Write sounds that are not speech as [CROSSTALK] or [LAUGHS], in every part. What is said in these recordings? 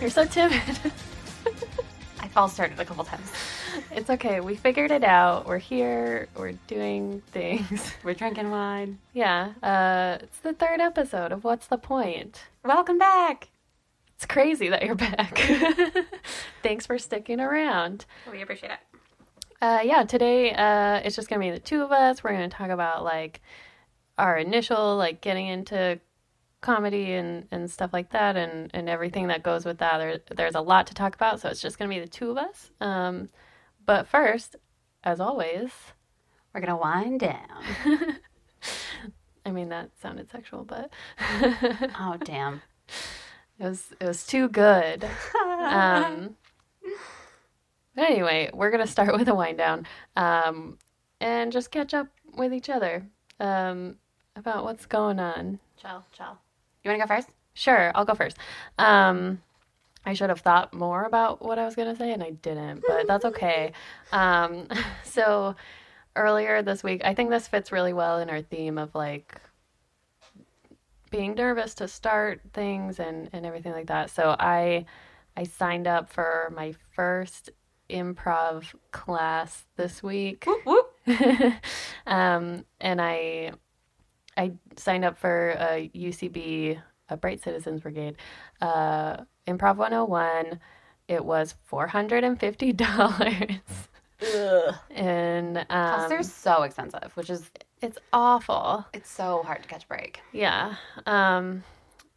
You're so timid. I false started a couple times. It's okay. We figured it out. We're here. We're doing things. We're drinking wine. Yeah. Uh, it's the third episode of What's the Point? Welcome back. It's crazy that you're back. [LAUGHS] Thanks for sticking around. We appreciate it. Uh, yeah, today uh, it's just gonna be the two of us. We're gonna talk about like our initial like getting into comedy and, and stuff like that, and, and everything that goes with that. There, there's a lot to talk about, so it's just gonna be the two of us. Um, but first, as always, We're gonna wind down. [LAUGHS] I mean that sounded sexual, but Oh damn. [LAUGHS] it was it was too good. Um, [LAUGHS] anyway, we're gonna start with a wind down, um, and just catch up with each other um, about what's going on. Chill, chill. You wanna go first? Sure, I'll go first. Um, I should have thought more about what I was gonna say, and I didn't, but [LAUGHS] that's okay. Um, [LAUGHS] so earlier this week, I think this fits really well in our theme of like being nervous to start things and and everything like that. So I I signed up for my first improv class this week. Whoop whoop. [LAUGHS] um, and I I signed up for a UCB, Upright Citizens Brigade, uh, Improv 101. It was four hundred and fifty dollars, Ugh. and Plus um, they're so expensive, which is it's awful. it's so hard to catch a break. Yeah. Um,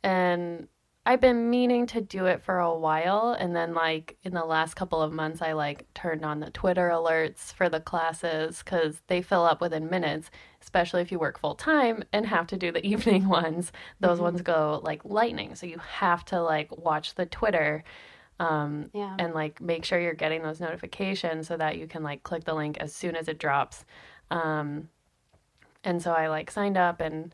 and I've been meaning to do it for a while. And then, like, in the last couple of months, I like turned on the Twitter alerts for the classes because they fill up within minutes, especially if you work full time and have to do the [LAUGHS] evening ones. Those ones go like lightning. So you have to like watch the Twitter. Um, Yeah. and like make sure you're getting those notifications so that you can like click the link as soon as it drops. Um, and so I like signed up and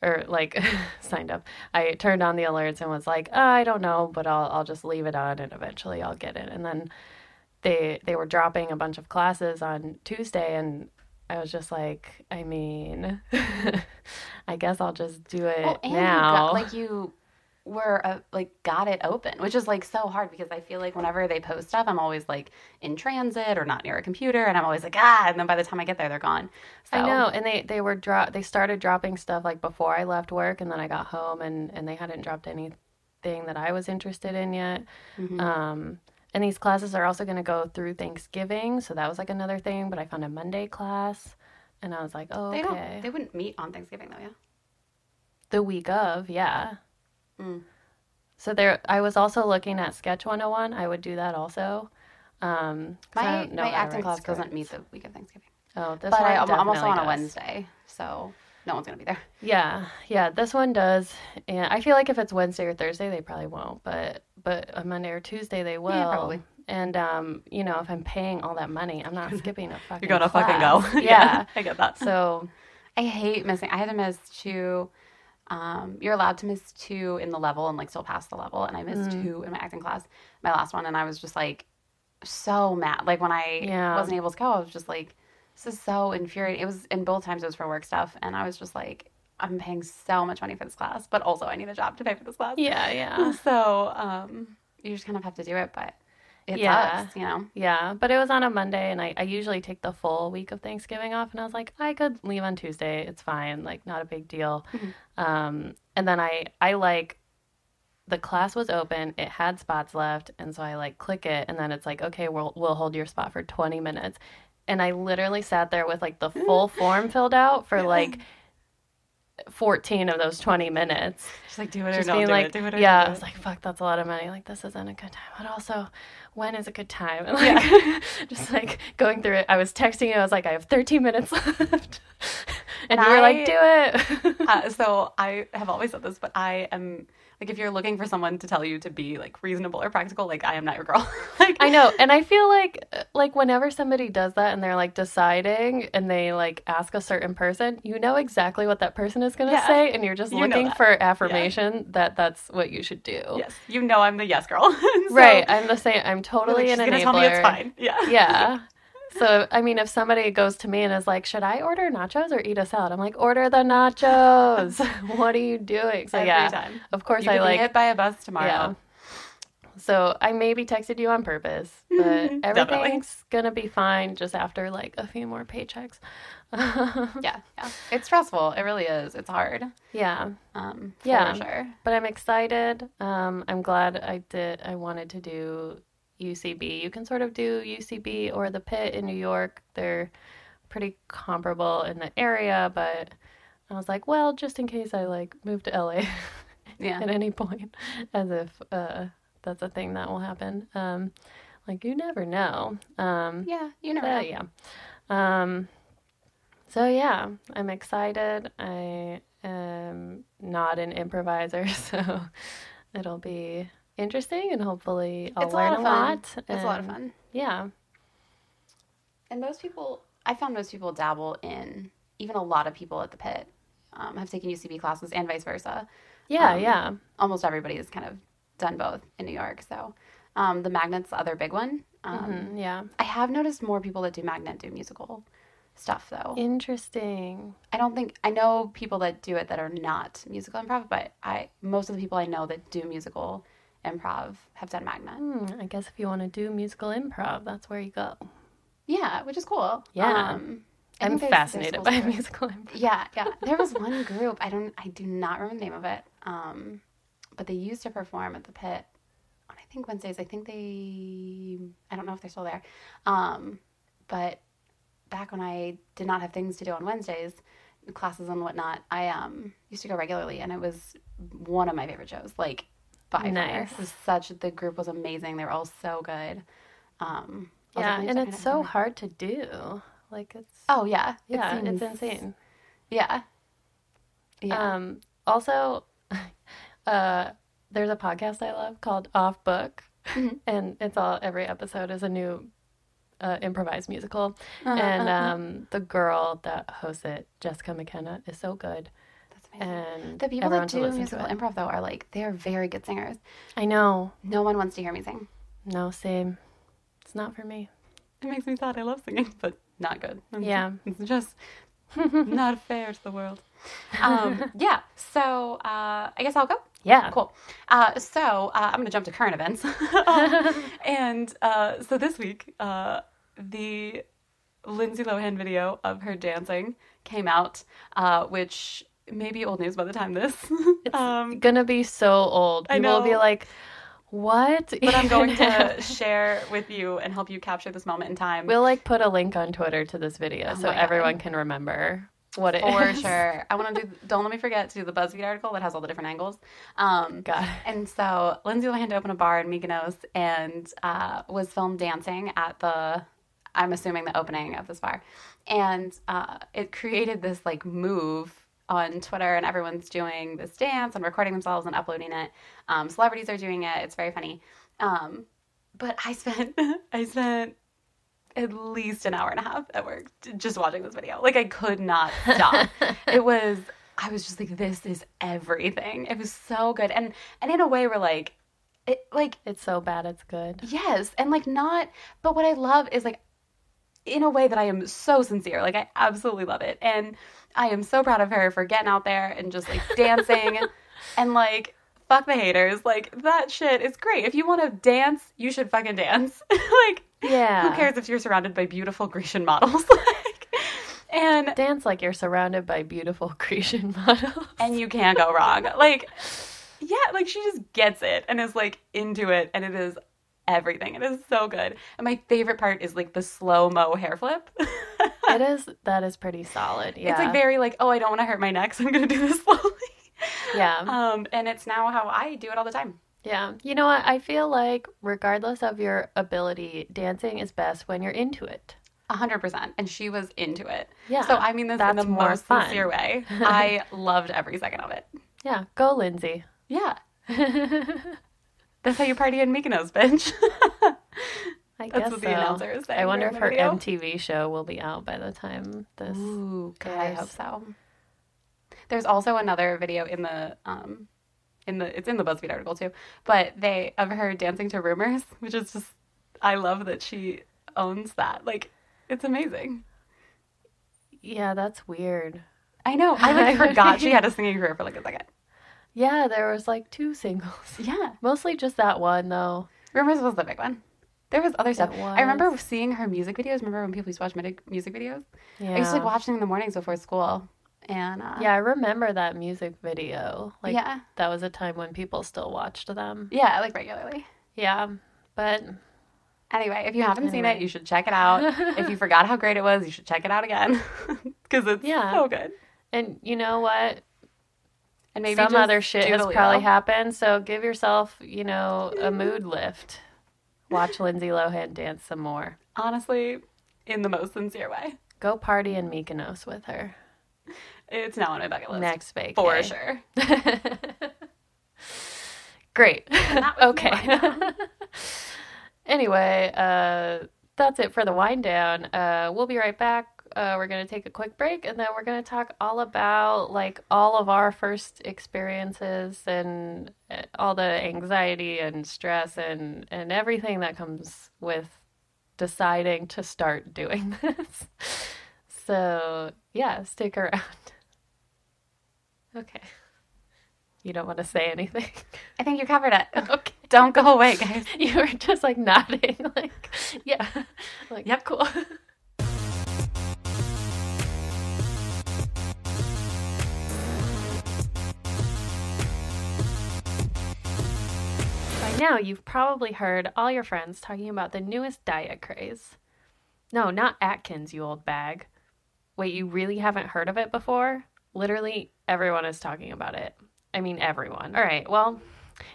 or like [LAUGHS] signed up. I turned on the alerts and was like, oh, I don't know, but I'll I'll just leave it on and eventually I'll get it. And then they they were dropping a bunch of classes on Tuesday and I was just like, I mean, [LAUGHS] I guess I'll just do it Well, and you now. got, like you were uh, like got it open, which is like so hard because I feel like whenever they post stuff, I'm always like in transit or not near a computer, and I'm always like ah, and then by the time I get there, they're gone. So, I know, and they they were drop they started dropping stuff like before I left work, and then I got home, and and they hadn't dropped anything that I was interested in yet. Mhm. Um, and these classes are also going to go through Thanksgiving, so that was like another thing. But I found a Monday class, and I was like, oh, They okay. don't. They wouldn't meet on Thanksgiving though, yeah. the week of, yeah. Mm. So there, I was also looking at Sketch 101. I would do that also. Um, My my acting class doesn't meet the week of Thanksgiving, Oh, this but one I, I'm, I'm also on a does. Wednesday, so no one's gonna be there. Yeah, yeah, this one does. And I feel like if it's Wednesday or Thursday, they probably won't. But but a Monday or Tuesday, they will. Yeah, probably. And um, you know, if I'm paying all that money, I'm not [LAUGHS] skipping a fucking. You're gonna fucking go. [LAUGHS] Yeah. I get that. so I hate missing. I had to miss two. Um, you're allowed to miss two in the level and like still pass the level, and I missed Mm. two in my acting class, my last one, and I was just like so mad. Like when I Yeah. wasn't able to go, I was just like, this is so infuriating. It was, in both times it was for work stuff, and I was just like, I'm paying so much money for this class, but also I need a job to pay for this class. yeah, [LAUGHS] yeah, So um, you just kind of have to do it, but it Yeah. sucks, you know. yeah. But it was on a Monday, and I, I usually take the full week of Thanksgiving off, and I was like, I could leave on Tuesday. It's fine, like not a big deal. Mhm. Um, and then I I like the class was open, it had spots left, and so I like click it, and then it's like, okay, we'll we'll hold your spot for 20 minutes. And I literally sat there with like the full [LAUGHS] form filled out for like 14 of those 20 minutes. She's like do it or Just being do like, it. Do it or yeah, I was like, fuck, that's a lot of money. Like, this isn't a good time. But also, when is a good time? [LAUGHS] And like, [LAUGHS] just like going through it, I was texting you. I was like, I have 13 minutes left. and [LAUGHS] And you were like, do it. uh, so I have always said this, but I am like if you're looking for someone to tell you to be like reasonable or practical, like I am not your girl. [LAUGHS] like I know, and I feel like like whenever somebody does that and they're like deciding and they like ask a certain person, you know exactly what that person is going to Yeah. say and you're just You looking for affirmation that that's what you should do. Yes, you know I'm the yes girl. [LAUGHS] So Right, I'm the same. I'm totally like, an enabler. tell me it's fine. Yeah. Yeah. [LAUGHS] So, I mean, if somebody goes to me and is like, should I order nachos or eat a salad? I'm like, order the nachos. [LAUGHS] what are you doing? So, Every yeah, time. of course, You I like, be hit by a bus tomorrow. yeah. So, I maybe texted you on purpose, [LAUGHS] but everything's gonna be fine just after like a few more paychecks. [LAUGHS] Yeah, yeah. It's stressful. It really is. It's hard. yeah. Um, Yeah. sure. But I'm excited. Um, I'm glad I did. I wanted to do UCB. You can sort of do UCB or the Pit in New York. They're pretty comparable in the area, but I was like, well, just in case I like move to LA [LAUGHS] Yeah. at any point, as if uh, that's a thing that will happen. Um, like you never know. Um, Yeah, you never know. yeah. Um, so yeah, I'm excited. I am not an improviser, [LAUGHS] so it'll be interesting and hopefully I'll It's a learn lot a of fun. lot. It's a lot of fun. Yeah. And most people, I found most people dabble in, even a lot of people at the pit um, have taken UCB classes and vice versa. Yeah, Um, yeah. Almost everybody has kind of done both in New York. So um, the Magnet's the other big one. Um, Mhm, yeah. I have noticed more people that do Magnet do musical stuff, though. Interesting. I don't think, I know people that do it that are not musical improv, but I most of the people I know that do musical improv have done Magnet. Hmm, I guess if you want to do musical improv, that's where you go. Yeah, which is cool. Yeah. Um, I'm think there's- there's fascinated by musical improv. Yeah, yeah. There was one group. I don't. I do not remember the name of it. Um, but they used to perform at the pit on I think Wednesdays. I think they. I don't know if they're still there. Um, but back when I did not have things to do on Wednesdays, classes and whatnot, I um used to go regularly, and it was one of my favorite shows. Like far, Nice. it was such. The group was amazing. They were all so good. Um, Yeah, and it's so out." hard to do. Like it's Oh yeah, It yeah, it's insane. Yeah. Yeah. Um, also, [LAUGHS] uh, there's a podcast I love called Off Book, Mhm. [LAUGHS] and it's all every episode is a new uh, improvised musical, Uh-huh, and uh-huh. um, the girl that hosts it, Jessica McKenna, is so good. And The people that do musical improv though are like they're very good singers. I know, No one wants to hear me sing. no, same. It's not for me. It makes me sad. I love singing, but not good. It's- Yeah. [LAUGHS] it's just not fair to the world. Um, [LAUGHS] yeah. So uh, I guess I'll go. Yeah, Cool. Uh, so uh, I'm going to jump to current events. Um, [LAUGHS] and uh, so this week, uh, the Lindsay Lohan video of her dancing came out, uh, which may be old news by the time this. [LAUGHS] um, gonna be so old. I People will be know. like, "What?" but I'm going to [LAUGHS] share with you and help you capture this moment in time. We'll like put a link on Twitter to this video Oh so God. everyone can remember what it is. For sure. I want to do, don't let me forget to do the BuzzFeed article that has all the different angles. Um, God. and so Lindsay Lohan opened a bar in Mykonos and uh, was filmed dancing at the, I'm assuming the opening of this bar. And uh, it created this like move on Twitter and everyone's doing this dance and recording themselves and uploading it. Um, celebrities are doing it. It's very funny. Um, but I spent, [LAUGHS] I spent at least an hour and a half at work just watching this video. Like I could not stop. [LAUGHS] it was I was just like this is everything. It was so good. And and in a way we're like it like It's so bad it's good. yes, and like not but what I love is like in a way that I am so sincere. Like I absolutely love it. And I am so proud of her for getting out there and just like dancing [LAUGHS] and like fuck the haters. Like that shit is great. If you want to dance, you should fucking dance. [LAUGHS] like Yeah. who cares if you're surrounded by beautiful Grecian models? [LAUGHS] like, and Dance like you're surrounded by beautiful Grecian models. and you can't go wrong. Like, yeah, like she just gets it and is like into it, and it is everything. It is so good. And my favorite part is like the slow mo hair flip. [LAUGHS] it is that is pretty solid. Yeah. It's like very like, oh, I don't want to hurt my neck, so I'm gonna do this [LAUGHS] slowly. Yeah. Um, and it's now how I do it all the time. Yeah. You know what? I feel like regardless of your ability, dancing is best when you're into it. A hundred percent. And she was into it. Yeah. So I mean this in the more most fun. sincere way. [LAUGHS] I loved every second of it. Yeah. Go, Lindsay. Yeah. That's how you party in Mykonos, bitch. [LAUGHS] I That's guess what so. the announcer is saying I wonder if her video. MTV show will be out by the time this. Ooh, I hope so. There's also another video in the um in the it's in the BuzzFeed article too, but they of her dancing to rumors, [LAUGHS] which is just I love that she owns that. Like It's amazing. Yeah, that's weird. I know. I like [LAUGHS] forgot she had a singing career for like a second. Yeah, there was like two singles. [LAUGHS] Yeah. Mostly just that one though. Rumors was the big one. There was other stuff. It I remember seeing her music videos. Remember when people used to watch music videos? Yeah. I used to like watch them in the mornings before school. And uh, Yeah, I remember that music video. Like yeah, that was a time when people still watched them. yeah, like regularly. Yeah, but Anyway, if you haven't seen it, you should check it out. [LAUGHS] if you forgot how great it was, you should check it out again [LAUGHS] because it's Yeah. so good. and you know what? And maybe Some other shit has probably happened, so give yourself, you know, a mood lift. Watch Lindsay Lohan dance some more. Honestly, in the most sincere way, Go party in Mykonos with her it's now on my bucket list next vacay. for sure. [LAUGHS] Great. [LAUGHS] okay. [LAUGHS] anyway, uh, that's it for the wind down. Uh, we'll be right back. Uh, we're going to take a quick break and then we're going to talk all about like all of our first experiences and uh, all the anxiety and stress and, and everything that comes with deciding to start doing [LAUGHS] this. So, yeah, stick around. Okay. You don't want to say anything? I think you covered it. [LAUGHS] Okay. Don't go away, guys. [LAUGHS] You were just like nodding, like, yeah. Like, Yep. cool. Now, you've probably heard all your friends talking about the newest diet craze. No, not Atkins, you old bag. Wait, you really haven't heard of it before? Literally everyone is talking about it. I mean, everyone. All right, well,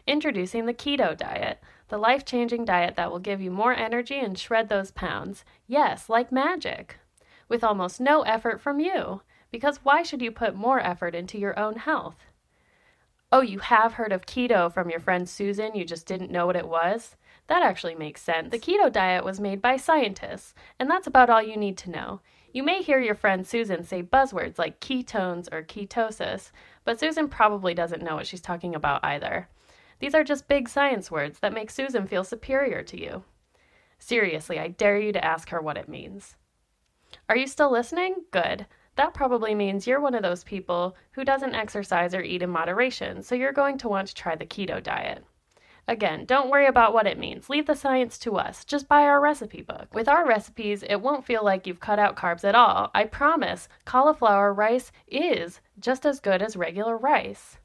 introducing the keto diet, the life changing diet that will give you more energy and shred those pounds. Yes, like magic. With almost no effort from you. Because why should you put more effort into your own health? Oh, you have heard of keto from your friend Susan, you just didn't know what it was? That actually makes sense. The keto diet was made by scientists, and that's about all you need to know. You may hear your friend Susan say buzzwords like ketones or ketosis, but Susan probably doesn't know what she's talking about either. These are just big science words that make Susan feel superior to you. Seriously, I dare you to ask her what it means. Are you still listening? Good. That probably means you're one of those people who doesn't exercise or eat in moderation, so you're going to want to try the keto diet. Again, don't worry about what it means. Leave the science to us. Just buy our recipe book. With our recipes, it won't feel like you've cut out carbs at all. I promise, cauliflower rice is just as good as regular rice.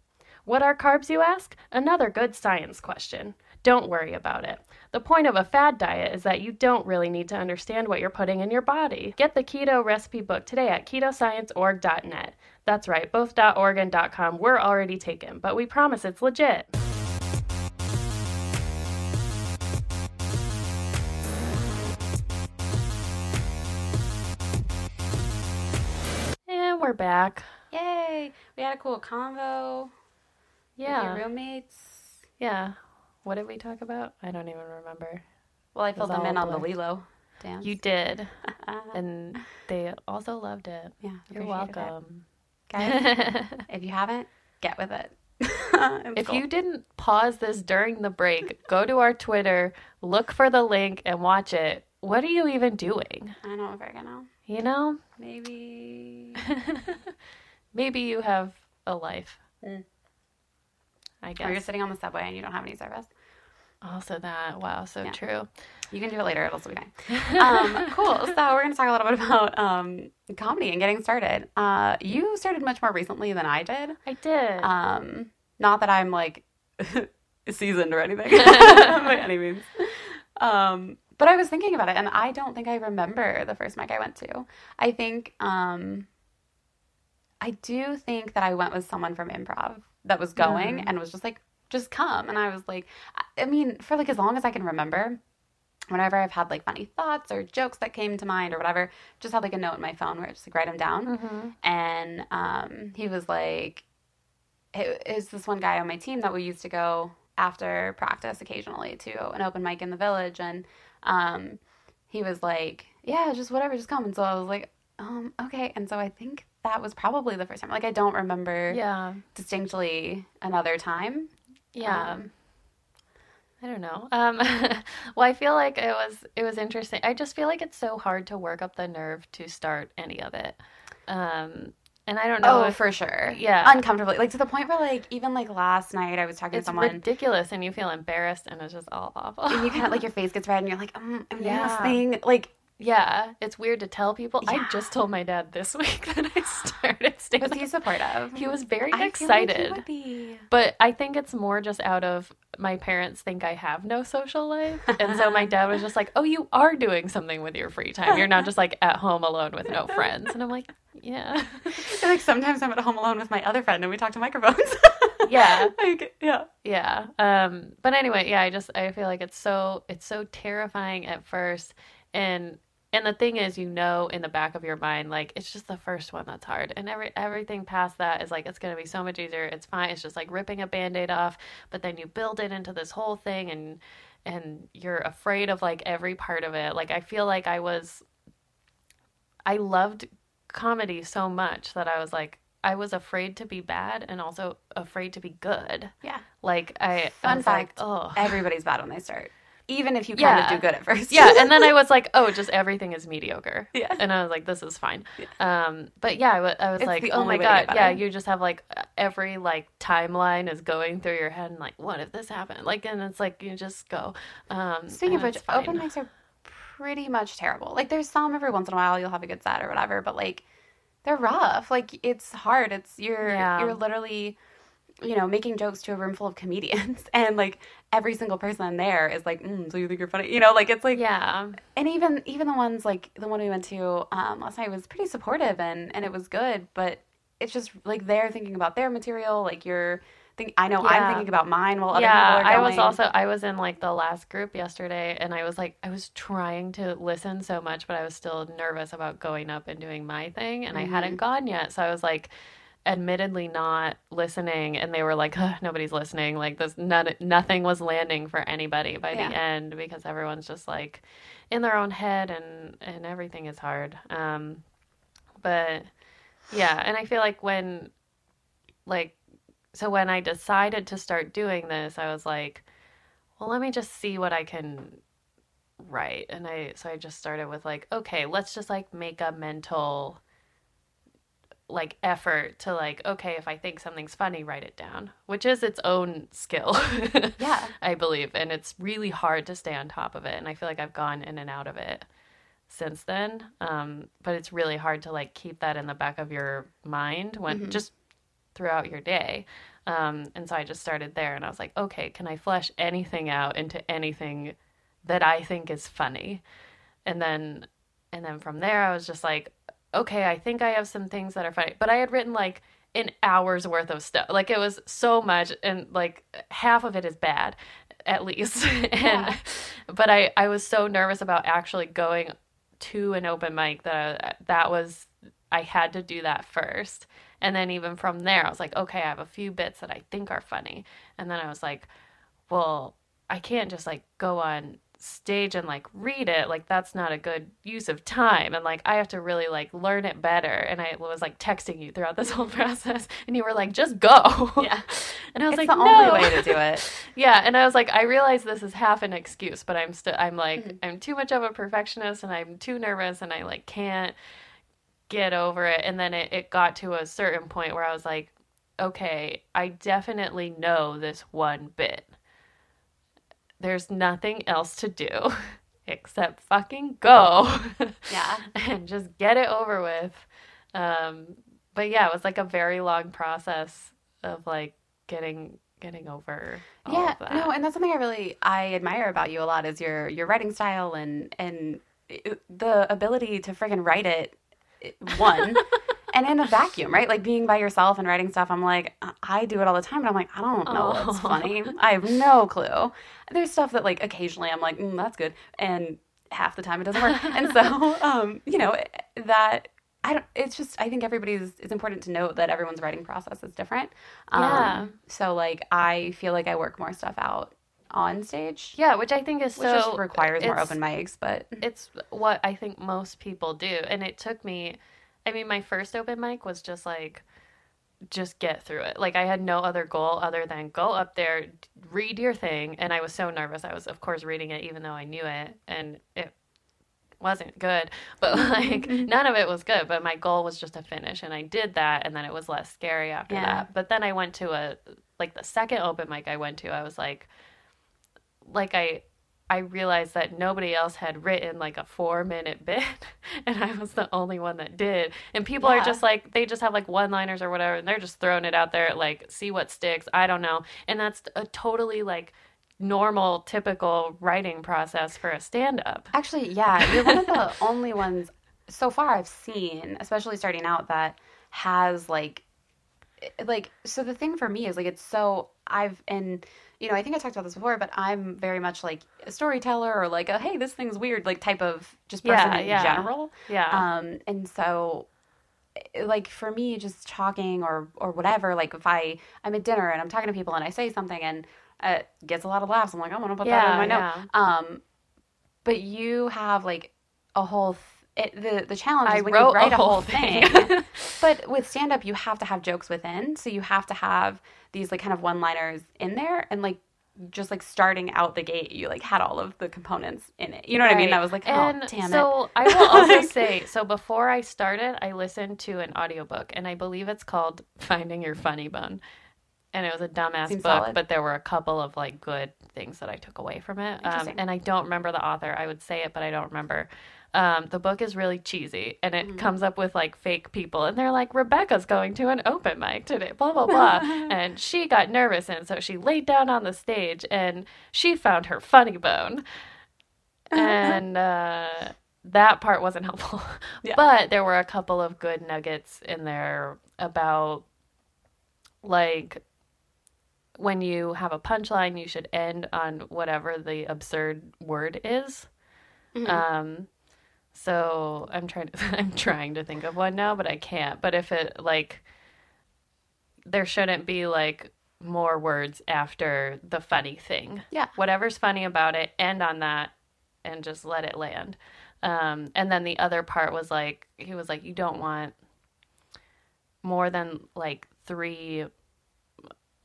What are carbs, you ask? Another good science question. Don't worry about it. The point of a fad diet is that you don't really need to understand what you're putting in your body. Get the keto recipe book today at ketoscienceorg.net. That's right, both .org and .com were already taken, but we promise it's legit. And we're back. Yay! We had a cool convo. with Yeah. your roommates. Yeah. What did we talk about? I don't even remember. Well, I filled them in on the. Lilo dance. You did. [LAUGHS] And they also loved it. yeah, You're it. welcome. guys. [LAUGHS] if you haven't, get with it. [LAUGHS] If cool. you didn't pause this during the break, go to our Twitter, look for the link, and watch it. What are you even doing? I don't know if I can know. You know? Maybe. Maybe you have a life. Mm. I guess. Or you're sitting on the subway and you don't have any service. Also, that. Wow, so Yeah. true. You can do it later. It'll still be fine. [LAUGHS] Um, cool. So we're going to talk a little bit about um, comedy and getting started. Uh, you started much more recently than I did. I did. Um, not that I'm like [LAUGHS] seasoned or anything [LAUGHS] by any means. Um, but I was thinking about it, and I don't think I remember the first mic I went to. I think um, I do think that I went with someone from improv that was going and was just like, just come. And I was like, I- mean, for like as long as I can remember, whenever I've had like funny thoughts or jokes that came to mind or whatever, just had like a note in my phone where I just like write them down Mhm. and um, he was like, it is this one guy on my team that we used to go after practice occasionally to an open mic in the village, and um, he was like, yeah, just whatever, just come. And so I was like, um, okay. And so I think that was probably the first time. Like I don't remember Yeah. distinctly another time. Yeah. Um, I don't know. Um, [LAUGHS] well, I feel like it was it was interesting. I just feel like it's so hard to work up the nerve to start any of it. Um, and I don't know. Oh, if, for sure. Yeah. Uncomfortably. Like to the point where like even like last night I was talking to it's someone ridiculous, and you feel embarrassed, and it's just all awful. and you kind of like [LAUGHS] your face gets red and you're like, um, I'm doing this Yeah. thing. Like yeah, it's weird to tell people. I just told my dad this [LAUGHS] week that I started stand was he supportive? He was very I like excited. be. But I think it's more just out of my parents think I have no social life. And so my dad was [LAUGHS] just like, Oh, you are doing something with your free time. You're not just like at home alone with no friends. And I'm like, Yeah. [LAUGHS] And, like sometimes I'm at home alone with my other friend and we talk to microphones. Yeah. like yeah. Yeah. Um, but anyway, yeah, I just I feel like it's so it's so terrifying at first. And and the thing is, you know in the back of your mind, like it's just the first one that's hard. And every everything past that is like it's gonna be so much easier. It's fine. It's just like ripping a band-aid off, but then you build it into this whole thing and and you're afraid of like every part of it. Like I feel like I was I loved comedy so much that I was like I was afraid to be bad and also afraid to be good. Yeah. Like I I Fun like, fact. oh Everybody's bad when they start. Even if you kind Yeah. of do good at first. yeah, and then I [LAUGHS] was like, oh, just everything is mediocre. Yeah. And I was like, this is fine. Um, but yeah, I was It's like, oh my way to get god, yeah, you just have like every like timeline is going through your head, and like, what if this happened? Like, and it's like you just go. Um, Speaking of which, open mics are pretty much terrible. Like there's some every once in a while you'll have a good set or whatever, but like they're rough. Like it's hard. It's you're Yeah. you're literally you know making jokes to a room full of comedians [LAUGHS] and like every single person there is like mm, so you think you're funny you know like it's like yeah, and even even the ones like the one we went to um, last night was pretty supportive and and it was good but it's just like they're thinking about their material like you're think i know i'm thinking about mine while other yeah. people are I was also I was in like the last group yesterday, and I was like, I was trying to listen so much, but I was still nervous about going up and doing my thing, and I Mm-hmm. hadn't gone yet, so I was like. Admittedly not listening and they were like nobody's listening. Like this none, nothing was landing for anybody by the end because everyone's just like in their own head and and everything is hard. Um but yeah and i feel like when like so when i decided to start doing this i was like well let me just see what i can write. And i so i just started with like okay let's just like make a mental like effort to like okay if i think something's funny write it down which is its own skill [LAUGHS] Yeah. i believe and it's really hard to stay on top of it and i feel like i've gone in and out of it since then um, but it's really hard to like keep that in the back of your mind when just throughout your day um, and so i just started there and i was like okay can i flesh anything out into anything that i think is funny and then and then from there i was just like okay i think i have some things that are funny but i had written like an hour's worth of stuff. Like it was so much and like half of it is bad at least. [LAUGHS] And Yeah. but i i was so nervous about actually going to an open mic that I, that was i had to do that first. And then even from there i was like okay i have a few bits that i think are funny. And then i was like well i can't just like go on stage and like read it like that's not a good use of time and like i have to really like learn it better and i was like texting you throughout this [LAUGHS] whole process and you were like just go Yeah. [LAUGHS] and i was it's like the no. only way to do it. [LAUGHS] yeah and i was like i realize this is half an excuse but i'm still i'm like Mm-hmm. i'm too much of a perfectionist and i'm too nervous and i like can't get over it and then it, it got to a certain point where i was like okay i definitely know this one bit there's nothing else to do [LAUGHS] except fucking go [LAUGHS] Yeah. and just get it over with um but yeah it was like a very long process of like getting getting over all yeah of that. no and that's something i really i admire about you a lot is your your writing style and and the ability to friggin' write it it- one [LAUGHS] and in a vacuum right like being by yourself and writing stuff i'm like I- do it all the time and i'm like i don't know what's Oh. funny i have no clue there's stuff that like occasionally i'm like mm, that's good and half the time it doesn't work and so [LAUGHS] um you know that I don't. It's just. I think everybody's. It's important to note that everyone's writing process is different. Um, Yeah. So like, I feel like I work more stuff out on stage, yeah which i think is which so just requires more open mics. But it's what I think most people do. And it took me, I mean, my first open mic was just like, just get through it. Like I had no other goal other than go up there, read your thing, and I was so nervous. I was of course reading it even though I knew it and it wasn't good, [LAUGHS] but like [LAUGHS] none of it was good, but my goal was just to finish and I did that and then it was less scary after Yeah. that. But then I went to a like the second open mic I went to, I was like like I I realized that nobody else had written like a four minute bit [LAUGHS] and I was the only one that did. And people Yeah. are just like they just have like one liners or whatever and they're just throwing it out there like see what sticks. I don't know. And that's a totally like normal typical writing process for a stand up. Actually, yeah, you're one of the [LAUGHS] only ones so far I've seen, especially starting out, that has like, eh, like. So the thing for me is like it's so I've and you know I think I talked about this before, but I'm very much like a storyteller or like a hey this thing's weird like type of just person Yeah, in yeah. general. Yeah. Um, and so eh, like for me just talking or or whatever like if i i'm at dinner and i'm talking to people and i say something and it gets a lot of laughs i'm like i want to put that in my yeah. note um but you have like a whole it, the the challenge I is when wrote you write a whole thing, thing. [LAUGHS] but with stand up you have to have jokes within so you have to have these like kind of one liners in there and like just like starting out the gate you like had all of the components in it you know what i mean Right. that was like oh and damn it so I will also [LAUGHS] say, so before I started, I listened to an audiobook and I believe it's called Finding Your Funny Bone. And it was a dumbass Seems book, solid. but there were a couple of like good things that I took away from it. Um, and I don't remember the author. I would say it, but I don't remember. Um, the book is really cheesy and it Mm-hmm. comes up with like fake people and they're like, Rebecca's going to an open mic today, blah, blah, blah. [LAUGHS] and she got nervous and so she laid down on the stage and she found her funny bone and [LAUGHS] uh, that part wasn't helpful. Yeah. [LAUGHS] But there were a couple of good nuggets in there about like when you have a punchline, you should end on whatever the absurd word is. Mhm. Um, so I'm trying to [LAUGHS] I'm trying to think of one now, but I can't. But if it like there shouldn't be like more words after the funny thing yeah whatever's funny about it, end on that and just let it land. Um, and then the other part was like, he was like, you don't want more than like three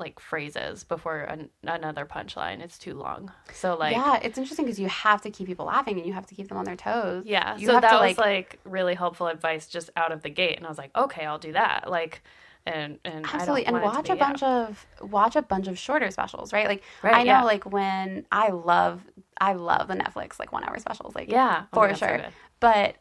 like phrases before an- another punchline. It's too long. So like, yeah, it's interesting because you have to keep people laughing and you have to keep them on their toes. yeah. You so have that to, was like- like, really helpful advice just out of the gate. And I was like, okay, I'll do that. Like, and, and Absolutely, I don't and watch to a bunch out. of watch a bunch of shorter specials, right? Like Right, I know, yeah. like when I love I love the Netflix like one hour specials, like yeah, Oh for God, so sure. good. but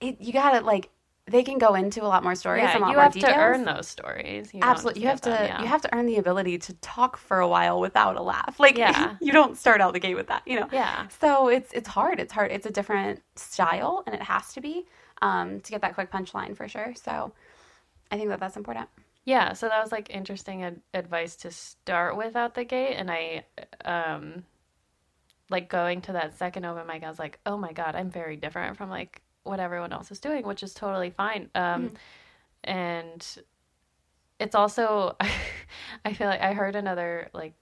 it, you gotta like they can go into a lot more stories, Yeah, and a lot you more have details. to earn those stories. You Absolutely, you have to them, yeah. you have to earn the ability to talk for a while without a laugh. [LAUGHS] Like Yeah. [LAUGHS] you don't start out the gate with that, you know. Yeah. So it's it's hard. It's hard. It's a different style, and it has to be um, to get that quick punchline for sure. So I think that that's important. Yeah, so that was like interesting ad- advice to start with out the gate, and I, um, like going to that second open mic, I was like, oh my god, I'm very different from like what everyone else is doing, which is totally fine. Um, and it's also, [LAUGHS] I feel like I heard another like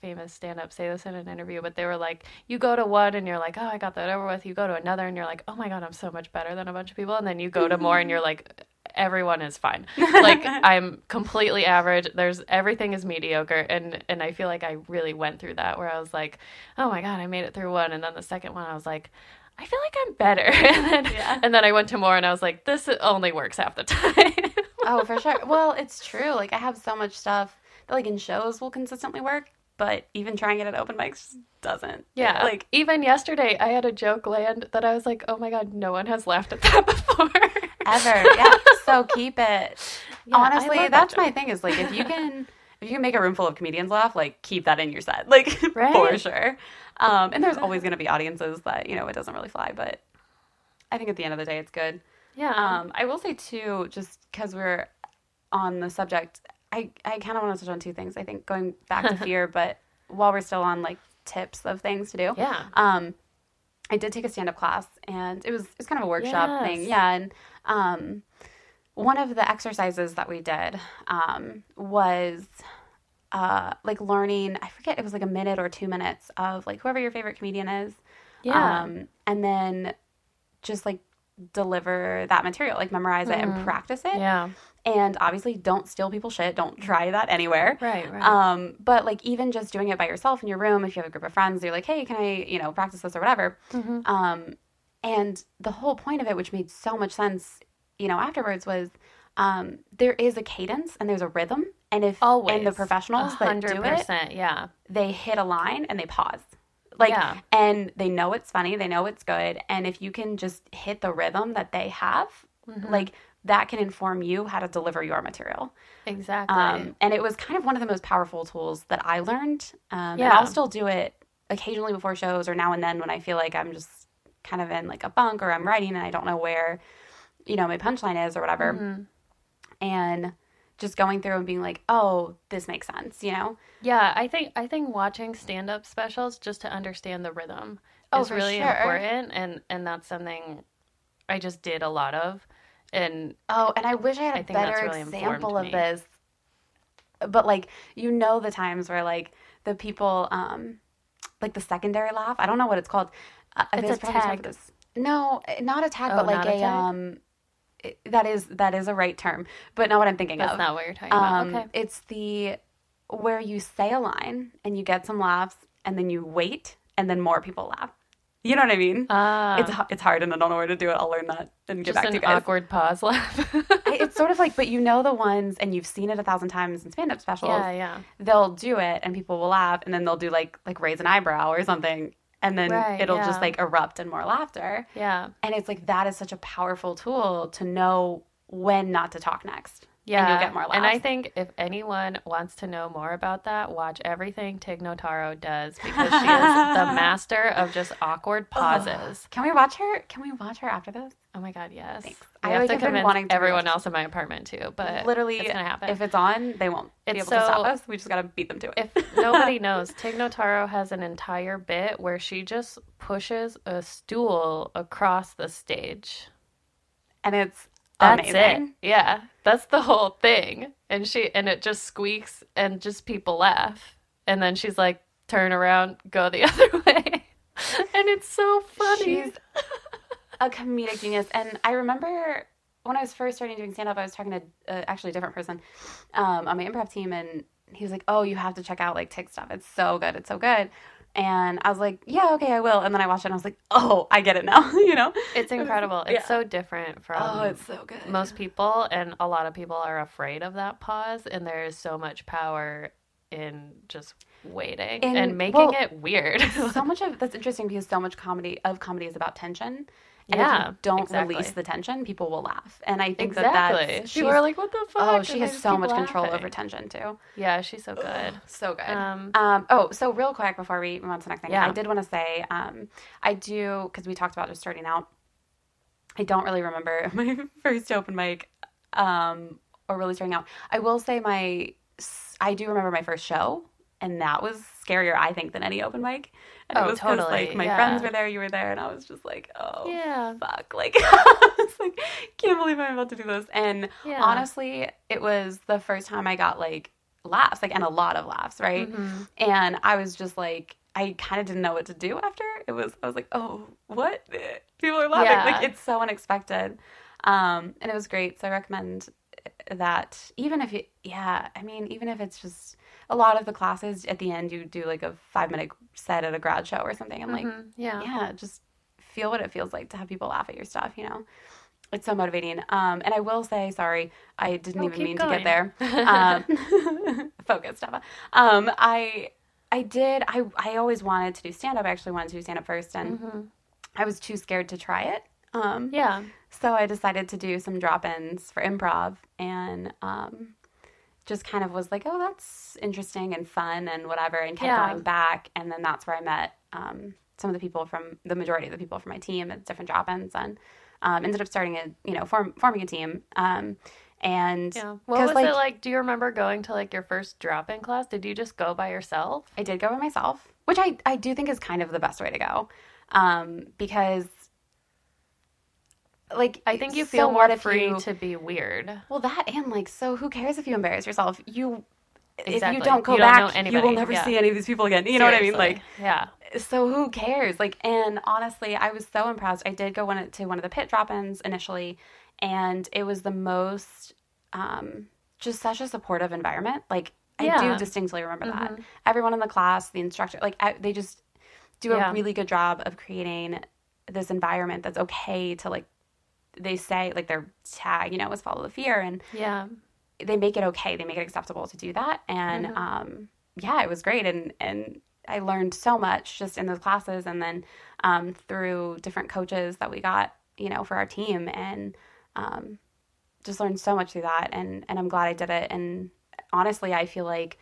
famous stand-up say this in an interview, but they were like, you go to one and you're like, oh, I got that over with. You go to another and you're like, oh my god, I'm so much better than a bunch of people, and then you go to more and you're like, everyone is fine. [LAUGHS] like I'm completely average. There's everything is mediocre, and and I feel like I really went through that where I was like, oh my god, I made it through one, and then the second one I was like. I feel like I'm better, [LAUGHS] and then, Yeah. and then I went to more, and I was like, "This only works half the [LAUGHS] time." Oh, for sure. Well, it's true. Like I have so much stuff that like in shows will consistently work, but even trying it at open mics doesn't. Yeah. Like even yesterday, I had a joke land that I was like, "Oh my god, no one has laughed at that [LAUGHS] before." ever. Yeah. So keep it. Yeah, Honestly, love that that's my thing is like if you can if you can make a room full of comedians laugh, like keep that in your set. [LAUGHS] Like for sure. Um and there's always gonna be audiences that, you know, it doesn't really fly, but I think at the end of the day it's good. Yeah. Um, I will say too, just because we're on the subject, I, I kind of want to touch on two things. I think going back to [LAUGHS] fear, but while we're still on like tips of things to do, yeah. um, I did take a stand up class, and it was it was kind of a workshop thing, yeah. And um, one of the exercises that we did um, was uh, like learning. I forget it was like a minute or two minutes of like whoever your favorite comedian is, Yeah. um, and then just like deliver that material, like memorize it and practice it. yeah. And obviously, don't steal people's shit. Don't try that anywhere. Right, right. Um, but like even just doing it by yourself in your room, if you have a group of friends, you're like, hey, can I, you know, practice this or whatever. Mhm. Um, and the whole point of it, which made so much sense, you know, afterwards was um, there is a cadence and there's a rhythm. And if Always. and the professionals that do it. Yeah. they hit a line and they pause. Like Yeah. and they know it's funny, they know it's good. And if you can just hit the rhythm that they have, Mhm. like that can inform you how to deliver your material. exactly. Um, and it was kind of one of the most powerful tools that I learned. Um, And Yeah. I'll still do it occasionally before shows or now and then when I feel like I'm just kind of in like a bunk or I'm writing and I don't know where, you know, my punchline is or whatever. Mhm. And just going through and being like, oh, this makes sense, you know? Yeah, I think I think watching stand-up specials just to understand the rhythm Oh, is really sure. important, and and that's something I just did a lot of, and Oh, and I wish I had a I better really example of me. this. But like, you know, the times where like the people, um, like the secondary laugh. I don't know what it's called. Uh, It's a tag. No, not a tag, Oh, but like a a, um, it- that is that is a right term, but not what I'm thinking that's of. That's not what you're talking about. Um, Okay. It's the where you say a line and you get some laughs, and then you wait, and then more people laugh. You know what I mean? Ah, it's it's hard, and I don't know where to do it. I'll learn that and get back to you guys. awkward pause laugh. I- it's sort of like, but you know the ones, and you've seen it a thousand times in stand-up specials. yeah, yeah. They'll do it, and people will laugh, and then they'll do like like raise an eyebrow or something, and then Right, it'll yeah. just like erupt in more laughter. Yeah. And it's like that is such a powerful tool to know when not to talk next. Yeah. and you'll get more laughs. And I think if anyone wants to know more about that, watch everything Tig Notaro does [LAUGHS] because she is the master of just awkward pauses. Can we watch her? Can we watch her after this? Oh my god, yes. Thanks. I I, have like, to have convince wanting to everyone else in my apartment too, but Literally, it's gonna happen. if it's on, they won't be It's able to stop us. We just gotta beat them to it. if [LAUGHS] nobody knows, Tig Notaro has an entire bit where she just pushes a stool across the stage. and it's That's amazing. it. Yeah. That's the whole thing. And she and it just squeaks and just people laugh. And then she's like, turn around, go the [LAUGHS] other way. and it's so funny. She's a comedic genius. And I remember when I was first starting doing stand up, I was talking to uh, actually a different person um, on my improv team, and he was like, "Oh, you have to check out like Tig stuff. It's so good. It's so good." And I was like, "Yeah, okay, I will." And then I watched it, and I was like, "Oh, I get it now." [LAUGHS] you know? it's incredible. It's Yeah. so different from oh, it's so good. most people and a lot of people are afraid of that pause and there is so much power in just waiting In- and making well, it weird. [LAUGHS] so much of that's interesting because so much comedy of comedy is about tension. And Yeah, if you don't exactly. release the tension, people will laugh. And I think exactly. that that's People are like, "What the fuck?" oh, she has so much control laughing. over tension too. Yeah, she's so good. So good. Um, Um, oh, so real quick before we move on to the next thing, Yeah. I did want to say um, I do because we talked about just starting out. I don't really remember [LAUGHS] my first open mic um, or really starting out. I will say my I do remember my first show, and that was scarier, I think, than any open mic. And Oh, it was totally, like my yeah. friends were there, you were there, and I was just like, oh yeah, fuck, like [LAUGHS] I was like, can't believe I'm about to do this. And yeah. honestly, it was the first time I got like laughs, like and a lot of laughs, right? Mhm. and I was just like, I kind of didn't know what to do after. It was, I was like, oh, what? People are laughing. Yeah. Like it's so unexpected, um, and it was great. So I recommend that. Even if you, yeah, I mean, even if it's just a lot of the classes at the end, you do like a five minute set at a grad show or something, and like, Mhm. yeah, yeah, just feel what it feels like to have people laugh at your stuff. You know. It's so motivating. Um, and I will say, sorry, I didn't even mean to get there. [LAUGHS] Um, [LAUGHS] focus, Stella. Um, I I did. I I always wanted to do stand up. I actually wanted to do stand up first, and Mhm. I was too scared to try it. Um, yeah. so I decided to do some drop ins for improv, and um, just kind of was like, oh, that's interesting and fun and whatever, and kept Yeah. going back. And then that's where I met um, some of the people from the majority of the people from my team at different drop ins, and um, ended up starting a you know form, forming a team. Um, and Yeah. What was like, it like? Do you remember going to like your first drop in class? Did you just go by yourself? I did go by myself, which I, I do think is kind of the best way to go. Um, because like I think you feel what more free you- to be weird. well that and like so who cares if you embarrass yourself? You if you don't go You don't back, you will never yeah. see any of these people again. You know what I mean? Like yeah. so who cares? Like and honestly, I was so impressed. I did go one to one of the pit drop-ins initially and it was the most um, just such a supportive environment. Like I do distinctly remember that. Mhm. Everyone in the class, the instructor, like I, they just do a Yeah. really good job of creating this environment that's okay to like. They say like their tag, you know, was follow the fear, and Yeah. they make it okay. They make it acceptable to do that, and Mhm. um, yeah, it was great, and and I learned so much just in those classes, and then um, through different coaches that we got, you know, for our team, and um, just learned so much through that, and and I'm glad I did it. And honestly, I feel like